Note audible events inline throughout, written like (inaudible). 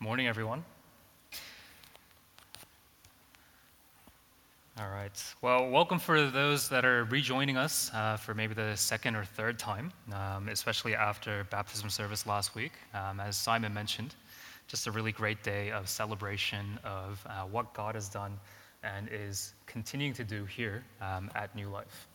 Morning, everyone. All right. Well, welcome for those that are rejoining us uh, for maybe the second or third time, um, especially after baptism service last week. Um, as Simon mentioned, just a really great day of celebration of uh, what God has done and is continuing to do here um, at New Life.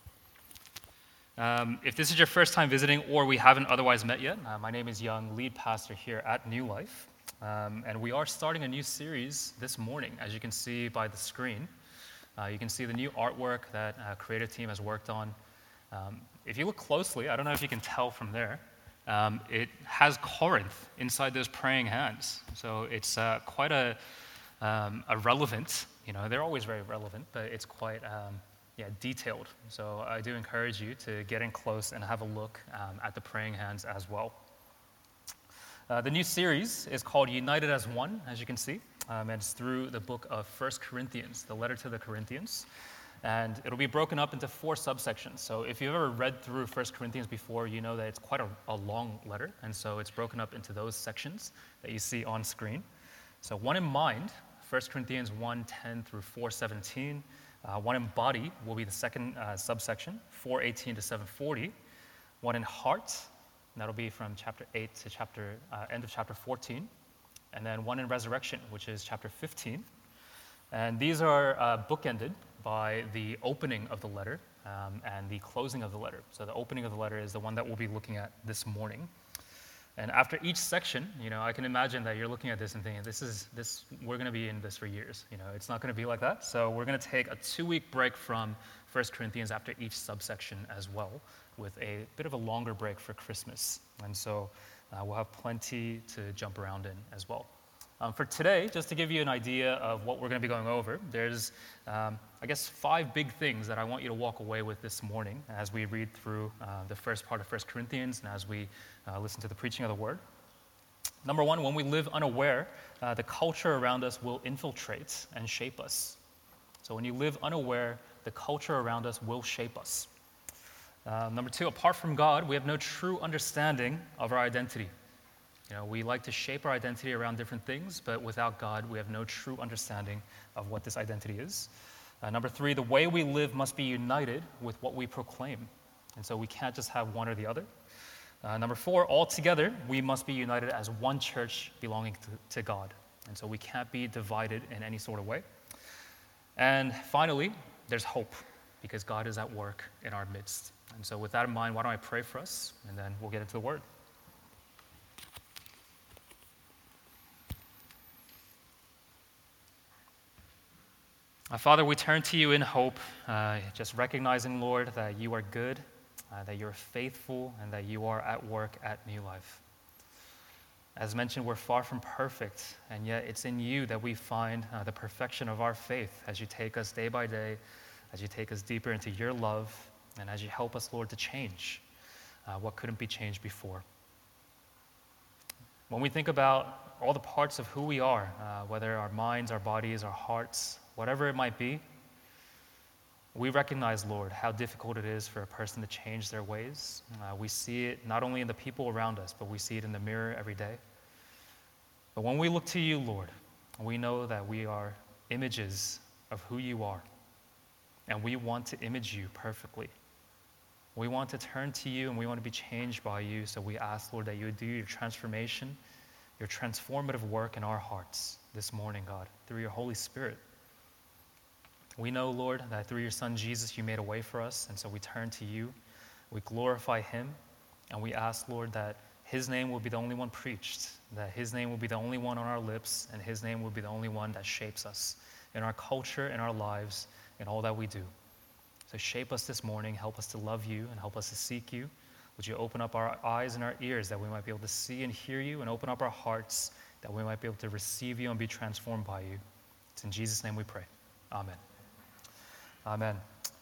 Um, if this is your first time visiting or we haven't otherwise met yet, uh, my name is Young, lead pastor here at New Life. Um, and we are starting a new series this morning, as you can see by the screen. Uh, you can see the new artwork that uh, creative team has worked on. Um, if you look closely, I don't know if you can tell from there, um, it has Corinth inside those praying hands. So it's uh, quite a, um, a relevant, you know, they're always very relevant, but it's quite um, yeah, detailed. So I do encourage you to get in close and have a look um, at the praying hands as well. Uh, the new series is called United as One, as you can see, um, and it's through the book of First Corinthians, the letter to the Corinthians. And it'll be broken up into four subsections. So if you've ever read through First Corinthians before, you know that it's quite a, a long letter. And so it's broken up into those sections that you see on screen. So one in mind, 1 Corinthians 1 10 through 417. Uh, one in body will be the second uh, subsection, 418 to 740. One in heart, that'll be from chapter 8 to chapter, uh, end of chapter 14. And then one in resurrection, which is chapter 15. And these are uh, bookended by the opening of the letter um, and the closing of the letter. So the opening of the letter is the one that we'll be looking at this morning. And after each section, you know, I can imagine that you're looking at this and thinking, this is this we're going to be in this for years. You know, it's not going to be like that. So we're going to take a two-week break from 1 Corinthians after each subsection as well, with a bit of a longer break for Christmas. And so uh, we'll have plenty to jump around in as well. Um, for today, just to give you an idea of what we're going to be going over, there's, um, I guess, five big things that I want you to walk away with this morning as we read through uh, the first part of 1 Corinthians and as we uh, listen to the preaching of the word. Number one, when we live unaware, uh, the culture around us will infiltrate and shape us. So when you live unaware, the culture around us will shape us. Uh, number two, apart from God, we have no true understanding of our identity. You know, we like to shape our identity around different things, but without God, we have no true understanding of what this identity is. Uh, number three, the way we live must be united with what we proclaim. And so we can't just have one or the other. Uh, number four, altogether, we must be united as one church belonging to, to God. And so we can't be divided in any sort of way. And finally, there's hope because God is at work in our midst. And so, with that in mind, why don't I pray for us and then we'll get into the word. Uh, Father, we turn to you in hope, uh, just recognizing, Lord, that you are good, uh, that you're faithful, and that you are at work at New Life. As mentioned, we're far from perfect, and yet it's in you that we find uh, the perfection of our faith as you take us day by day, as you take us deeper into your love, and as you help us, Lord, to change uh, what couldn't be changed before. When we think about all the parts of who we are, uh, whether our minds, our bodies, our hearts, whatever it might be, we recognize, Lord, how difficult it is for a person to change their ways. Uh, we see it not only in the people around us, but we see it in the mirror every day. But when we look to you, Lord, we know that we are images of who you are, and we want to image you perfectly. We want to turn to you and we want to be changed by you. So we ask, Lord, that you would do your transformation, your transformative work in our hearts this morning, God, through your Holy Spirit. We know, Lord, that through your Son Jesus, you made a way for us, and so we turn to you. We glorify him, and we ask, Lord, that his name will be the only one preached, that his name will be the only one on our lips, and his name will be the only one that shapes us in our culture, in our lives, in all that we do. So shape us this morning, help us to love you, and help us to seek you. Would you open up our eyes and our ears that we might be able to see and hear you, and open up our hearts that we might be able to receive you and be transformed by you? It's in Jesus' name we pray. Amen. Amen.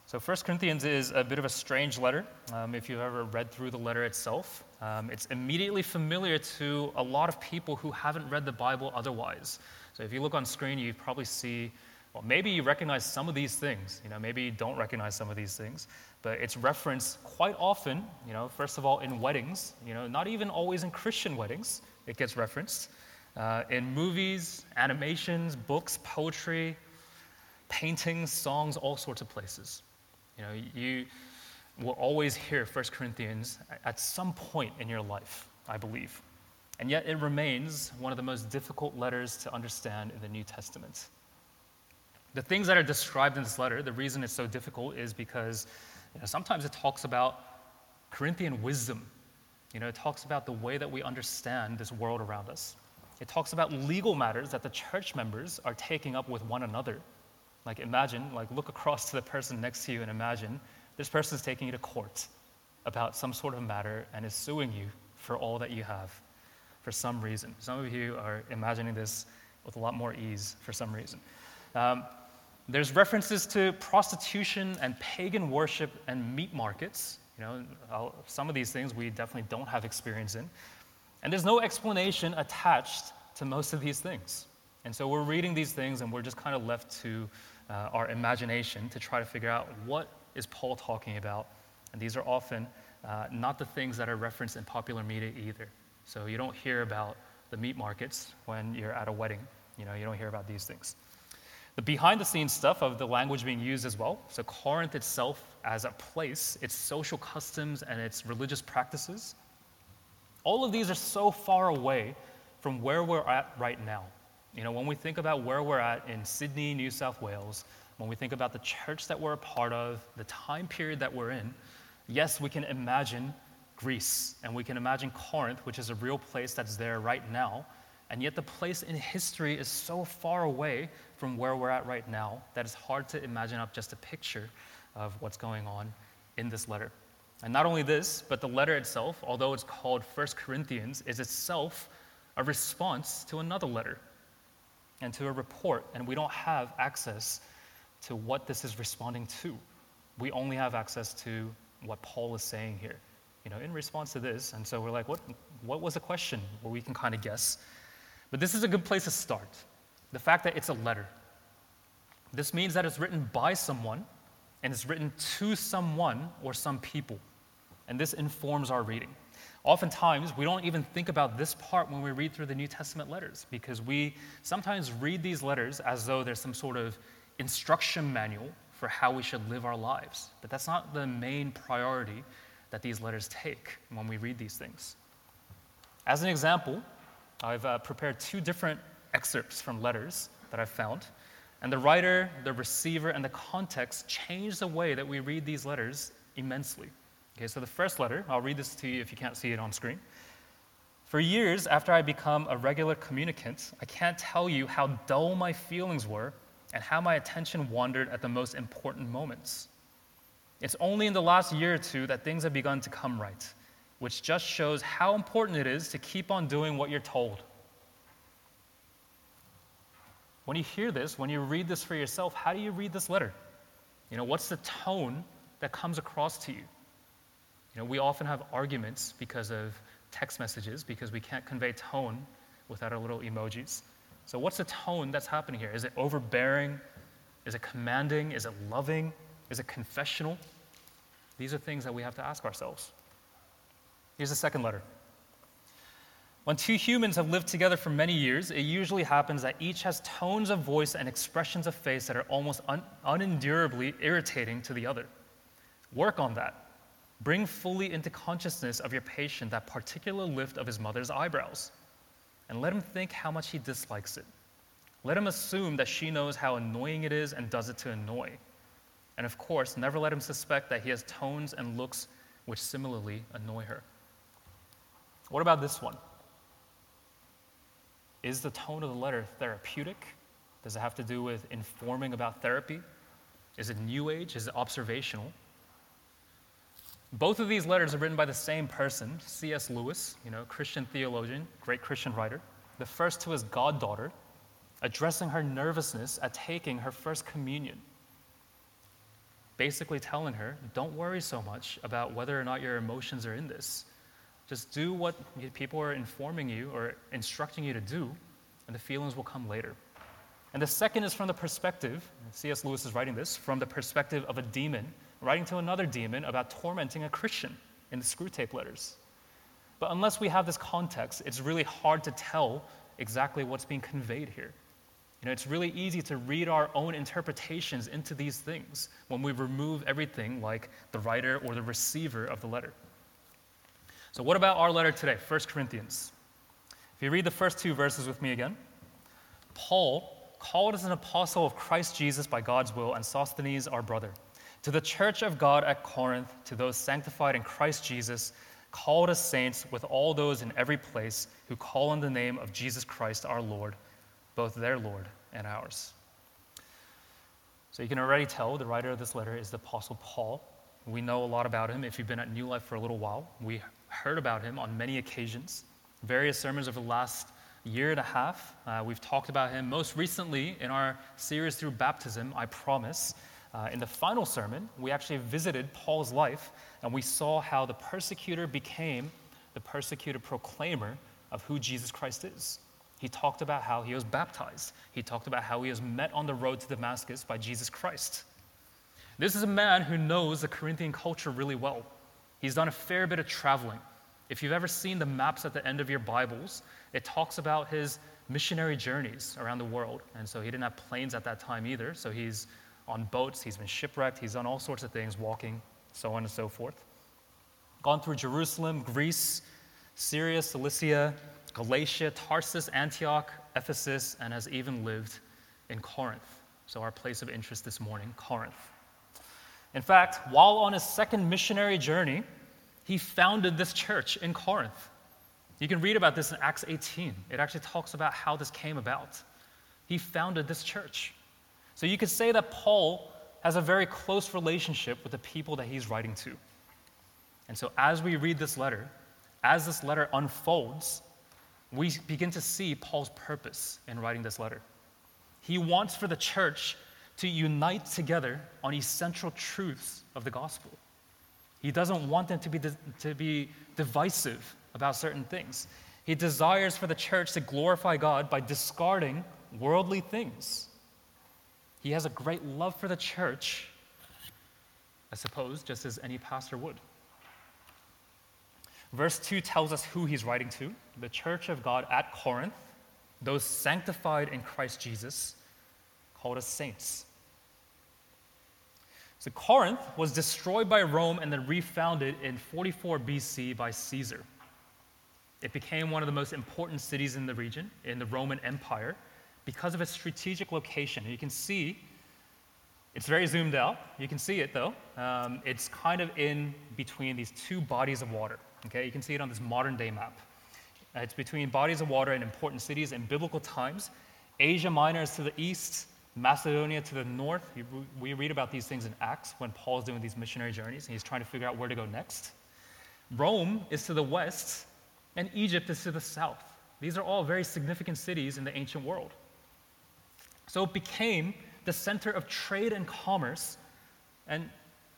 So, 1 Corinthians is a bit of a strange letter. Um, if you've ever read through the letter itself, um, it's immediately familiar to a lot of people who haven't read the Bible otherwise. So, if you look on screen, you probably see, well, maybe you recognize some of these things. You know, maybe you don't recognize some of these things, but it's referenced quite often. You know, first of all, in weddings. You know, not even always in Christian weddings, it gets referenced. uh, in movies, animations, books, poetry, paintings, songs, all sorts of places. You know, you will always hear 1 Corinthians at some point in your life, I believe. And yet it remains one of the most difficult letters to understand in the New Testament. The things that are described in this letter, the reason it's so difficult is because you know, sometimes it talks about Corinthian wisdom. You know, it talks about the way that we understand this world around us. It talks about legal matters that the church members are taking up with one another. Like imagine, like look across to the person next to you and imagine this person is taking you to court about some sort of matter and is suing you for all that you have for some reason. Some of you are imagining this with a lot more ease for some reason. Um, there's references to prostitution and pagan worship and meat markets. You know, some of these things we definitely don't have experience in. And there's no explanation attached to most of these things. And so we're reading these things and we're just kind of left to uh, our imagination to try to figure out what is Paul talking about. And these are often uh, not the things that are referenced in popular media either. So you don't hear about the meat markets when you're at a wedding. You know, you don't hear about these things. The behind the scenes stuff of the language being used as well. So Corinth itself as a place, its social customs and its religious practices, all of these are so far away from where we're at right now. You know, when we think about where we're at in Sydney, New South Wales, when we think about the church that we're a part of, the time period that we're in, yes, we can imagine Greece and we can imagine Corinth, which is a real place that's there right now. And yet, the place in history is so far away from where we're at right now that it's hard to imagine up just a picture of what's going on in this letter. And not only this, but the letter itself, although it's called First Corinthians, is itself a response to another letter and to a report, and we don't have access to what this is responding to. We only have access to what Paul is saying here, you know, in response to this. And so we're like, what, what was the question? Well, we can kind of guess. But this is a good place to start. The fact that it's a letter. This means that it's written by someone and it's written to someone or some people and this informs our reading. Oftentimes, we don't even think about this part when we read through the New Testament letters because we sometimes read these letters as though there's some sort of instruction manual for how we should live our lives. But that's not the main priority that these letters take when we read these things. As an example, I've uh, prepared two different excerpts from letters that I've found. And the writer, the receiver, and the context change the way that we read these letters immensely. Okay, so the first letter, I'll read this to you if you can't see it on screen. For years after I become a regular communicant, I can't tell you how dull my feelings were and how my attention wandered at the most important moments. It's only in the last year or two that things have begun to come right, which just shows how important it is to keep on doing what you're told. When you hear this, when you read this for yourself, how do you read this letter? You know, what's the tone that comes across to you? You know, we often have arguments because of text messages because we can't convey tone without our little emojis. So, what's the tone that's happening here? Is it overbearing? Is it commanding? Is it loving? Is it confessional? These are things that we have to ask ourselves. Here's the second letter. When two humans have lived together for many years, it usually happens that each has tones of voice and expressions of face that are almost un- unendurably irritating to the other. Work on that. Bring fully into consciousness of your patient that particular lift of his mother's eyebrows, and let him think how much he dislikes it. Let him assume that she knows how annoying it is and does it to annoy. And of course, never let him suspect that he has tones and looks which similarly annoy her. What about this one? Is the tone of the letter therapeutic? Does it have to do with informing about therapy? Is it new age? Is it observational? Both of these letters are written by the same person, C.S. Lewis, you know, Christian theologian, great Christian writer. The first to his goddaughter, addressing her nervousness at taking her first communion. Basically telling her, don't worry so much about whether or not your emotions are in this. Just do what people are informing you or instructing you to do, and the feelings will come later. And the second is from the perspective, C.S. Lewis is writing this, from the perspective of a demon writing to another demon about tormenting a Christian in the Screwtape letters. But unless we have this context, it's really hard to tell exactly what's being conveyed here. You know, it's really easy to read our own interpretations into these things when we remove everything like the writer or the receiver of the letter. So, what about our letter today, 1 Corinthians? If you read the first two verses with me again, Paul, called as an apostle of Christ Jesus by God's will, and Sosthenes, our brother, to the church of God at Corinth, to those sanctified in Christ Jesus, called as saints with all those in every place who call on the name of Jesus Christ our Lord, both their Lord and ours. So you can already tell the writer of this letter is the Apostle Paul. We know a lot about him if you've been at New Life for a little while. We heard about him on many occasions, various sermons over the last year and a half. Uh, we've talked about him most recently in our series through baptism, I Promise. Uh, in the final sermon, we actually visited Paul's life and we saw how the persecutor became the persecuted proclaimer of who Jesus Christ is. He talked about how he was baptized. He talked about how he was met on the road to Damascus by Jesus Christ. This is a man who knows the Corinthian culture really well. He's done a fair bit of traveling. If you've ever seen the maps at the end of your Bibles, it talks about his missionary journeys around the world. And so he didn't have planes at that time either. So he's on boats, he's been shipwrecked, he's done all sorts of things, walking, so on and so forth. Gone through Jerusalem, Greece, Syria, Cilicia, Galatia, Tarsus, Antioch, Ephesus, and has even lived in Corinth. So, our place of interest this morning, Corinth. In fact, while on his second missionary journey, he founded this church in Corinth. You can read about this in Acts 18. It actually talks about how this came about. He founded this church. So you could say that Paul has a very close relationship with the people that he's writing to. And so as we read this letter, as this letter unfolds, we begin to see Paul's purpose in writing this letter. He wants for the church to unite together on essential truths of the gospel. He doesn't want them to be, to be divisive about certain things. He desires for the church to glorify God by discarding worldly things. He has a great love for the church, I suppose, just as any pastor would. Verse 2 tells us who he's writing to the church of God at Corinth, those sanctified in Christ Jesus, called as saints. So, Corinth was destroyed by Rome and then refounded in 44 BC by Caesar. It became one of the most important cities in the region, in the Roman Empire, because of its strategic location. You can see it's very zoomed out. You can see it though. Um, it's kind of in between these two bodies of water. Okay, you can see it on this modern day map. Uh, it's between bodies of water and important cities in biblical times. Asia Minor is to the east, Macedonia to the north. We read about these things in Acts when Paul's doing these missionary journeys and he's trying to figure out where to go next. Rome is to the west, and Egypt is to the south. These are all very significant cities in the ancient world. So it became the center of trade and commerce, and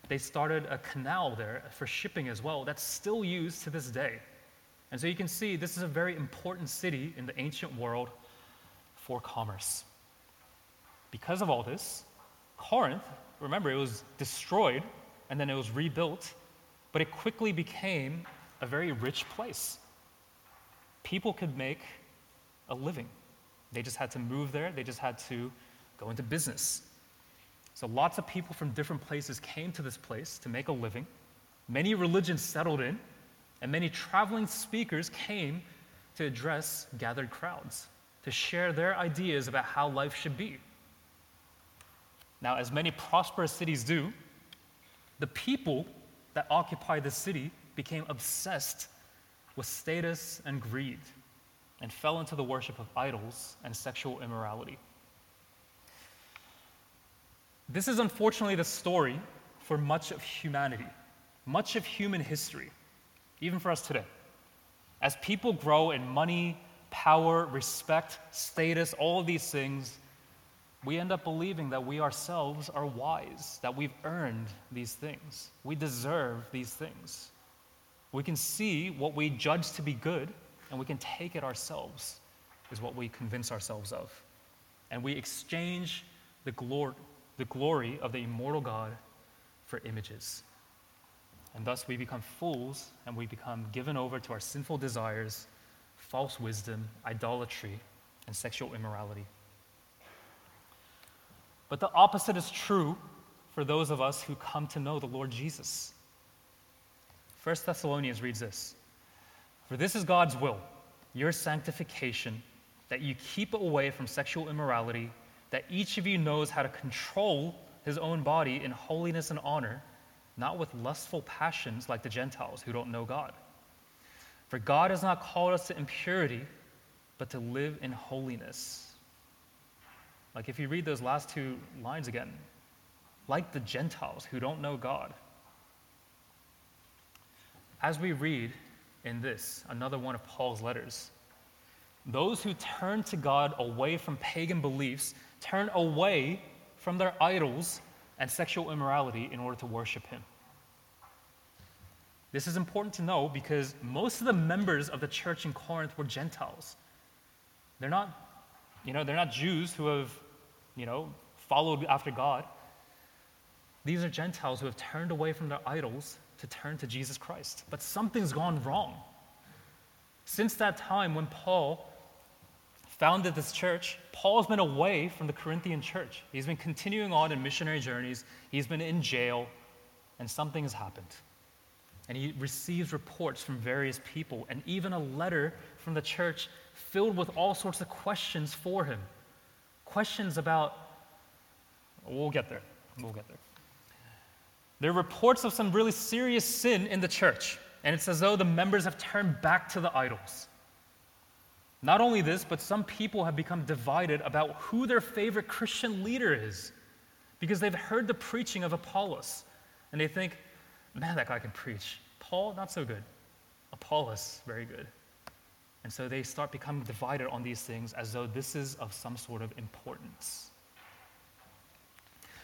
they started a canal there for shipping as well that's still used to this day. And so you can see this is a very important city in the ancient world for commerce. Because of all this, Corinth, remember, it was destroyed and then it was rebuilt, but it quickly became a very rich place people could make a living. They just had to move there, they just had to go into business. So lots of people from different places came to this place to make a living. Many religions settled in, and many traveling speakers came to address gathered crowds, to share their ideas about how life should be. Now, as many prosperous cities do, the people that occupied the city became obsessed with status and greed and fell into the worship of idols and sexual immorality. This is unfortunately the story for much of humanity, much of human history, even for us today. As people grow in money, power, respect, status, all of these things, we end up believing that we ourselves are wise, that we've earned these things. We deserve these things. We can see what we judge to be good, and we can take it ourselves, is what we convince ourselves of. And we exchange the, glor- the glory of the immortal God for images. And thus we become fools and we become given over to our sinful desires, false wisdom, idolatry, and sexual immorality. But the opposite is true for those of us who come to know the Lord Jesus. 1 Thessalonians reads this For this is God's will, your sanctification, that you keep away from sexual immorality, that each of you knows how to control his own body in holiness and honor, not with lustful passions like the Gentiles who don't know God. For God has not called us to impurity, but to live in holiness. Like if you read those last two lines again, like the Gentiles who don't know God. As we read in this, another one of Paul's letters, those who turn to God away from pagan beliefs turn away from their idols and sexual immorality in order to worship Him. This is important to know because most of the members of the church in Corinth were Gentiles. They're not, you know, they're not Jews who have, you know, followed after God. These are Gentiles who have turned away from their idols to turn to Jesus Christ. But something's gone wrong. Since that time when Paul founded this church, Paul's been away from the Corinthian church. He's been continuing on in missionary journeys, he's been in jail, and something has happened. And he receives reports from various people, and even a letter from the church filled with all sorts of questions for him. Questions about, we'll get there. We'll get there. There are reports of some really serious sin in the church, and it's as though the members have turned back to the idols. Not only this, but some people have become divided about who their favorite Christian leader is because they've heard the preaching of Apollos and they think, man, that guy can preach. Paul, not so good. Apollos, very good. And so they start becoming divided on these things as though this is of some sort of importance.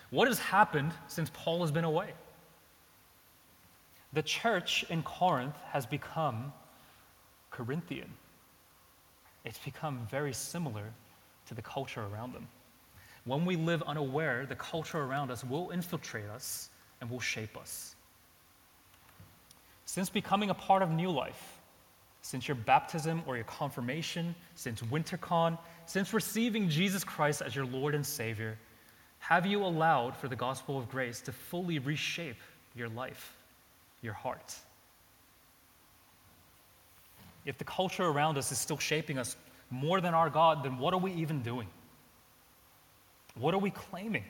What has happened since Paul has been away? The church in Corinth has become Corinthian it's become very similar to the culture around them. When we live unaware, the culture around us will infiltrate us and will shape us. Since becoming a part of New Life, since your baptism or your confirmation, since WinterCon, since receiving Jesus Christ as your Lord and Savior, have you allowed for the gospel of grace to fully reshape your life, your heart? if the culture around us is still shaping us more than our God, then what are we even doing? What are we claiming?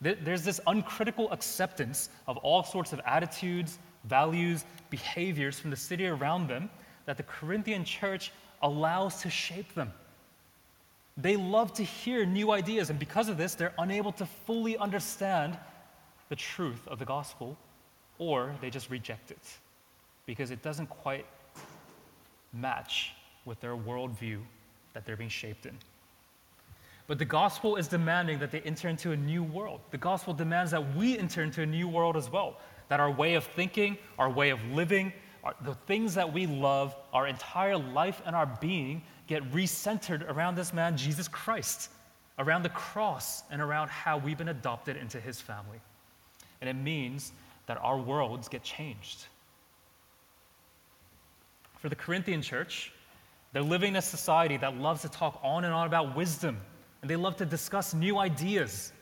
There's this uncritical acceptance of all sorts of attitudes, values, behaviors from the city around them that the Corinthian church allows to shape them. They love to hear new ideas, and because of this, they're unable to fully understand the truth of the gospel, or they just reject it because it doesn't quite match with their worldview that they're being shaped in. But the gospel is demanding that they enter into a new world. The gospel demands that we enter into a new world as well. That our way of thinking, our way of living, the things that we love, our entire life and our being get recentered around this man, Jesus Christ, around the cross, and around how we've been adopted into his family. And it means that our worlds get changed for the Corinthian church. They're living in a society that loves to talk on and on about wisdom, and they love to discuss new ideas.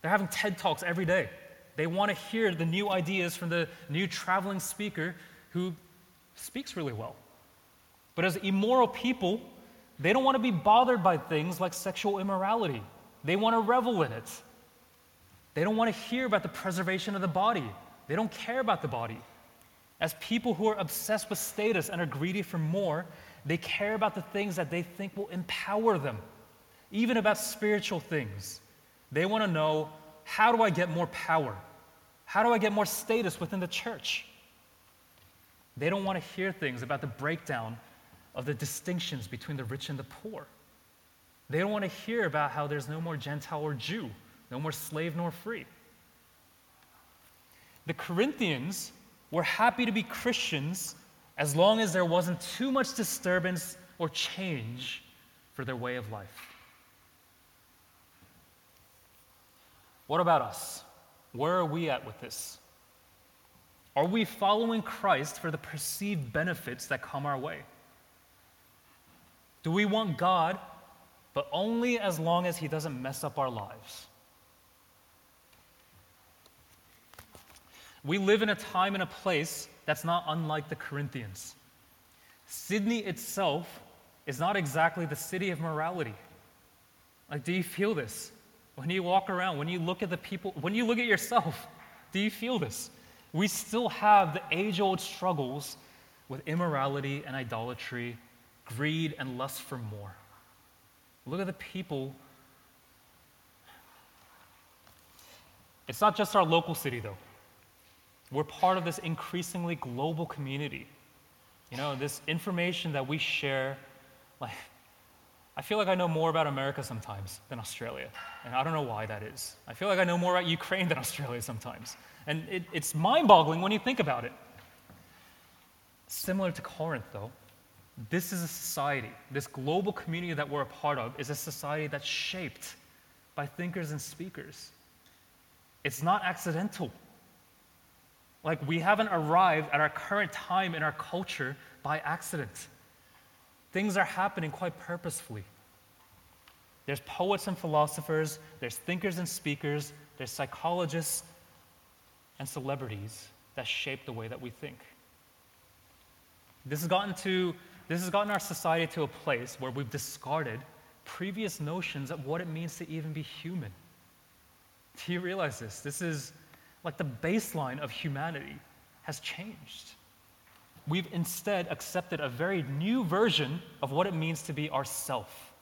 They're having TED Talks every day. They want to hear the new ideas from the new traveling speaker who speaks really well. But as immoral people, they don't want to be bothered by things like sexual immorality. They want to revel in it. They don't want to hear about the preservation of the body. They don't care about the body. As people who are obsessed with status and are greedy for more, they care about the things that they think will empower them, even about spiritual things. They want to know how do I get more power? How do I get more status within the church? They don't want to hear things about the breakdown of the distinctions between the rich and the poor. They don't want to hear about how there's no more Gentile or Jew, no more slave nor free. The Corinthians were happy to be Christians as long as there wasn't too much disturbance or change for their way of life. What about us? Where are we at with this? Are we following Christ for the perceived benefits that come our way? Do we want God, but only as long as He doesn't mess up our lives? We live in a time and a place that's not unlike the Corinthians. Sydney itself is not exactly the city of morality. Like, do you feel this? When you walk around, when you look at the people, when you look at yourself, (laughs) do you feel this? We still have the age old struggles with immorality and idolatry, greed and lust for more. Look at the people. It's not just our local city, though. We're part of this increasingly global community. You know, this information that we share, like, I feel like I know more about America sometimes than Australia. And I don't know why that is. I feel like I know more about Ukraine than Australia sometimes. And it, it's mind boggling when you think about it. Similar to Corinth, though, this is a society, this global community that we're a part of is a society that's shaped by thinkers and speakers. It's not accidental. Like, we haven't arrived at our current time in our culture by accident. Things are happening quite purposefully. There's poets and philosophers, there's thinkers and speakers, there's psychologists and celebrities that shape the way that we think. This has gotten to this has gotten our society to a place where we've discarded previous notions of what it means to even be human. Do you realize this? This is like the baseline of humanity has changed. We've instead accepted a very new version of what it means to be ourself.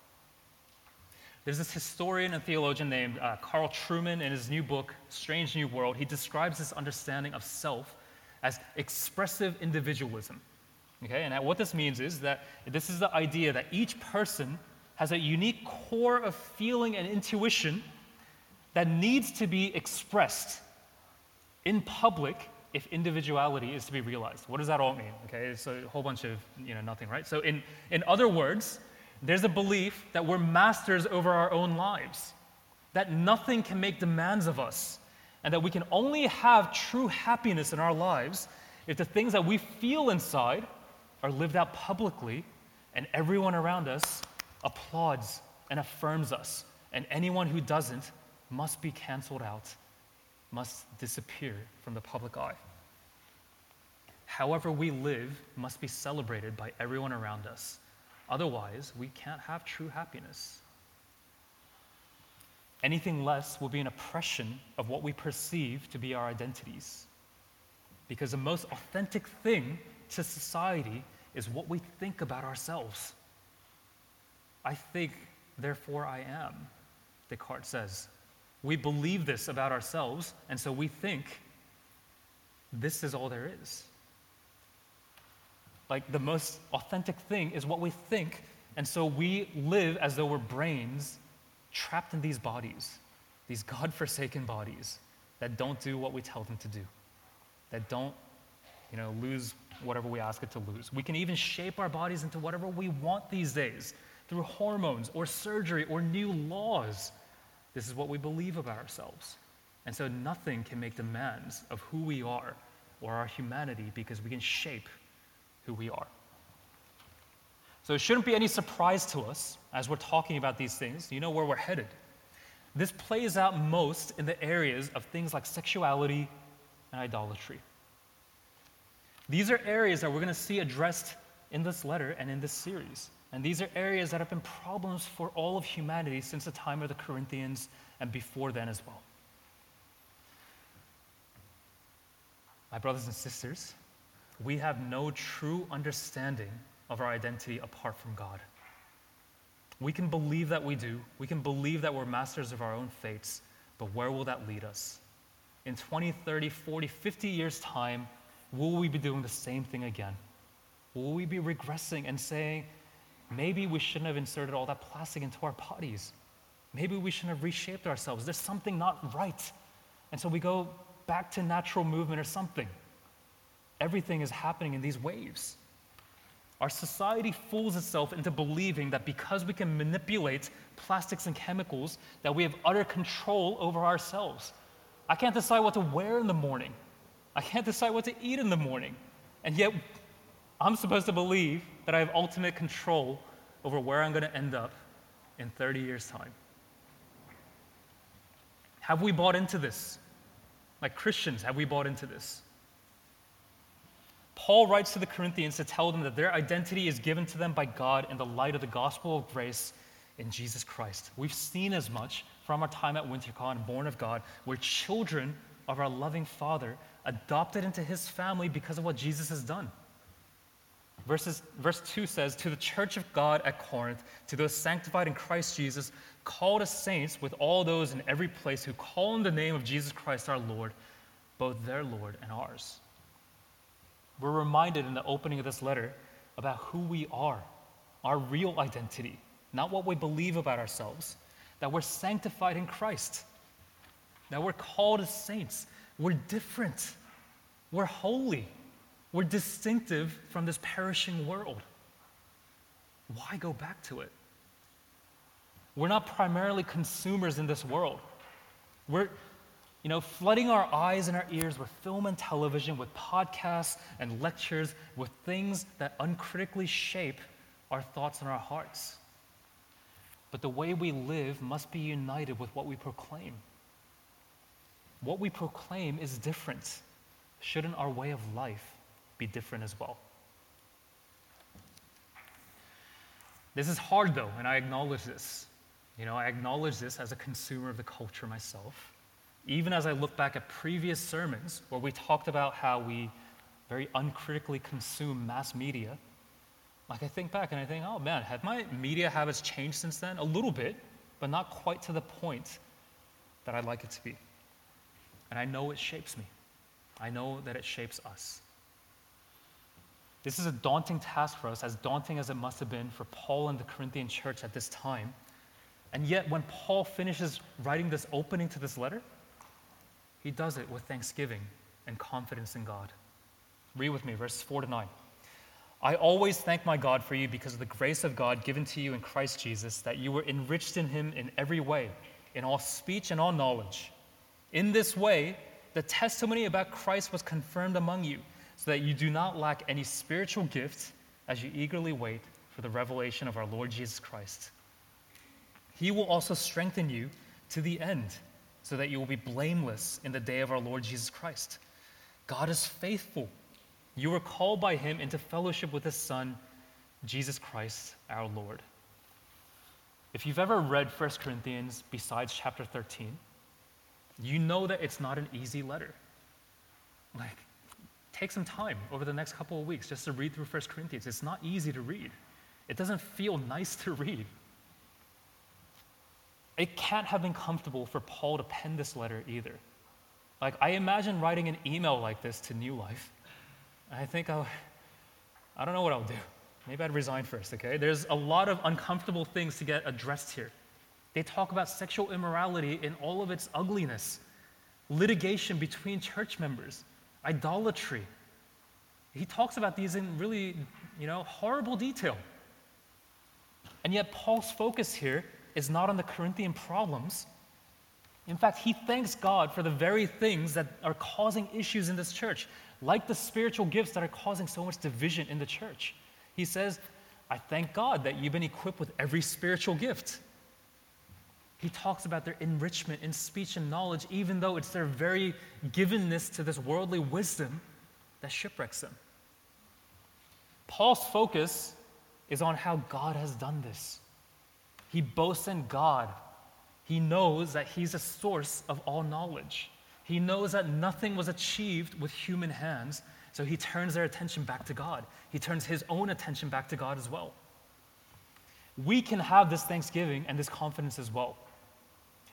There's this historian and theologian named uh, Carl Trueman in his new book, Strange New World. He describes this understanding of self as expressive individualism. Okay, and what this means is that this is the idea that each person has a unique core of feeling and intuition that needs to be expressed in public if individuality is to be realized. What does that all mean? Okay, it's a whole bunch of you know nothing, right? So in, in other words, there's a belief that we're masters over our own lives, that nothing can make demands of us, and that we can only have true happiness in our lives if the things that we feel inside are lived out publicly, and everyone around us applauds and affirms us. And anyone who doesn't must be canceled out, must disappear from the public eye. However, we live must be celebrated by everyone around us. Otherwise, we can't have true happiness. Anything less will be an oppression of what we perceive to be our identities. Because the most authentic thing to society is what we think about ourselves. I think, therefore I am, Descartes says. We believe this about ourselves, and so we think this is all there is. Like the most authentic thing is what we think, and so we live as though we're brains trapped in these bodies, these God forsaken bodies that don't do what we tell them to do, that don't you know, lose whatever we ask it to lose. We can even shape our bodies into whatever we want these days through hormones or surgery or new laws. This is what we believe about ourselves. And so nothing can make demands of who we are or our humanity because we can shape who we are. So it shouldn't be any surprise to us as we're talking about these things. You know where we're headed. This plays out most in the areas of things like sexuality and idolatry. These are areas that we're going to see addressed in this letter and in this series. And these are areas that have been problems for all of humanity since the time of the Corinthians and before then as well. My brothers and sisters, we have no true understanding of our identity apart from God. We can believe that we do, we can believe that we're masters of our own fates, but where will that lead us? In 20, 30, 40, 50 years' time, will we be doing the same thing again? Will we be regressing and saying, maybe we shouldn't have inserted all that plastic into our bodies? Maybe we shouldn't have reshaped ourselves. There's something not right. And so we go back to natural movement or something. Everything is happening in these waves. Our society fools itself into believing that because we can manipulate plastics and chemicals, that we have utter control over ourselves. I can't decide what to wear in the morning. I can't decide what to eat in the morning. And yet, I'm supposed to believe that I have ultimate control over where I'm going to end up in 30 years' time. Have we bought into this? Like Christians, have we bought into this? Paul writes to the Corinthians to tell them that their identity is given to them by God in the light of the gospel of grace in Jesus Christ. We've seen as much from our time at WinterCon, born of God. We're children of our loving Father, adopted into his family because of what Jesus has done. Verses, verse 2 says, To the church of God at Corinth, to those sanctified in Christ Jesus, called as saints with all those in every place who call in the name of Jesus Christ our Lord, both their Lord and ours. We're reminded in the opening of this letter about who we are, our real identity, not what we believe about ourselves, that we're sanctified in Christ, that we're called as saints, we're different, we're holy, we're distinctive from this perishing world. Why go back to it? We're not primarily consumers in this world. We're, you know, flooding our eyes and our ears with film and television, with podcasts and lectures, with things that uncritically shape our thoughts and our hearts. But the way we live must be united with what we proclaim. What we proclaim is different. Shouldn't our way of life be different as well? This is hard though, and I acknowledge this. You know, I acknowledge this as a consumer of the culture myself even as I look back at previous sermons where we talked about how we very uncritically consume mass media, like I think back and I think, oh man, have my media habits changed since then? A little bit, but not quite to the point that I'd like it to be. And I know it shapes me. I know that it shapes us. This is a daunting task for us, as daunting as it must have been for Paul and the Corinthian church at this time. And yet, when Paul finishes writing this opening to this letter, he does it with thanksgiving and confidence in God. Read with me, verses 4 to 9. I always thank my God for you because of the grace of God given to you in Christ Jesus, that you were enriched in him in every way, in all speech and all knowledge. In this way, the testimony about Christ was confirmed among you, so that you do not lack any spiritual gift as you eagerly wait for the revelation of our Lord Jesus Christ. He will also strengthen you to the end so that you will be blameless in the day of our Lord Jesus Christ. God is faithful. You were called by him into fellowship with his Son, Jesus Christ, our Lord. If you've ever read 1 Corinthians besides chapter 13, you know that it's not an easy letter. Like, take some time over the next couple of weeks just to read through 1 Corinthians. It's not easy to read, it doesn't feel nice to read. It can't have been comfortable for Paul to pen this letter either. Like, I imagine writing an email like this to New Life. I think I'll, I don't know what I'll do. Maybe I'd resign first, okay? There's a lot of uncomfortable things to get addressed here. They talk about sexual immorality in all of its ugliness, litigation between church members, idolatry. He talks about these in really, you know, horrible detail. And yet, Paul's focus here is not on the Corinthian problems. In fact, he thanks God for the very things that are causing issues in this church, like the spiritual gifts that are causing so much division in the church. He says, I thank God that you've been equipped with every spiritual gift. He talks about their enrichment in speech and knowledge, even though it's their very givenness to this worldly wisdom that shipwrecks them. Paul's focus is on how God has done this. He boasts in God. He knows that He's a source of all knowledge. He knows that nothing was achieved with human hands, so he turns their attention back to God. He turns his own attention back to God as well. We can have this thanksgiving and this confidence as well.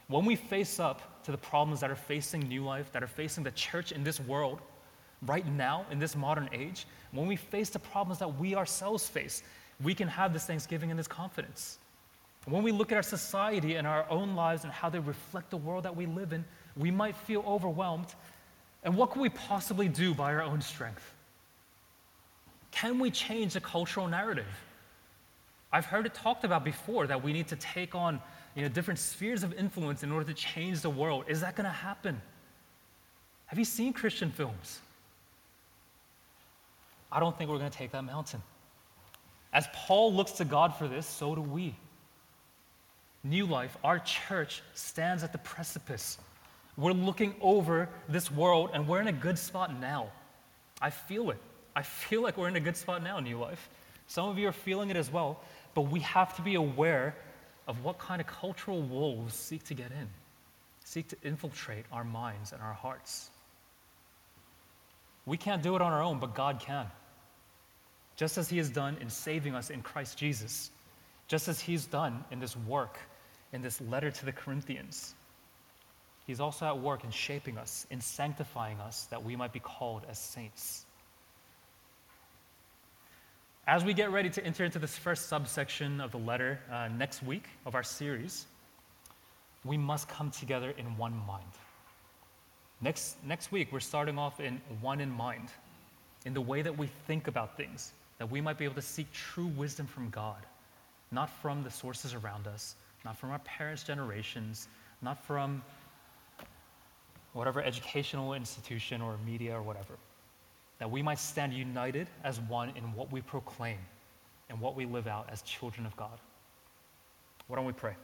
When we face up to the problems that are facing New Life, that are facing the church in this world, right now, in this modern age, when we face the problems that we ourselves face, we can have this thanksgiving and this confidence. When we look at our society and our own lives and how they reflect the world that we live in, we might feel overwhelmed. And what can we possibly do by our own strength? Can we change the cultural narrative? I've heard it talked about before that we need to take on you know, different spheres of influence in order to change the world. Is that going to happen? Have you seen Christian films? I don't think we're going to take that mountain. As Paul looks to God for this, so do we. New Life, our church, stands at the precipice. We're looking over this world and we're in a good spot now. I feel it. I feel like we're in a good spot now, New Life. Some of you are feeling it as well, but we have to be aware of what kind of cultural wolves seek to get in, seek to infiltrate our minds and our hearts. We can't do it on our own, but God can. Just as He has done in saving us in Christ Jesus, just as He's done in this work, in this letter to the Corinthians. He's also at work in shaping us, in sanctifying us, that we might be called as saints. As we get ready to enter into this first subsection of the letter uh, next week of our series, we must come together in one mind. Next, next week, we're starting off in one in mind, in the way that we think about things, that we might be able to seek true wisdom from God, not from the sources around us, not from our parents' generations, not from whatever educational institution or media or whatever. That we might stand united as one in what we proclaim and what we live out as children of God. Why don't we pray?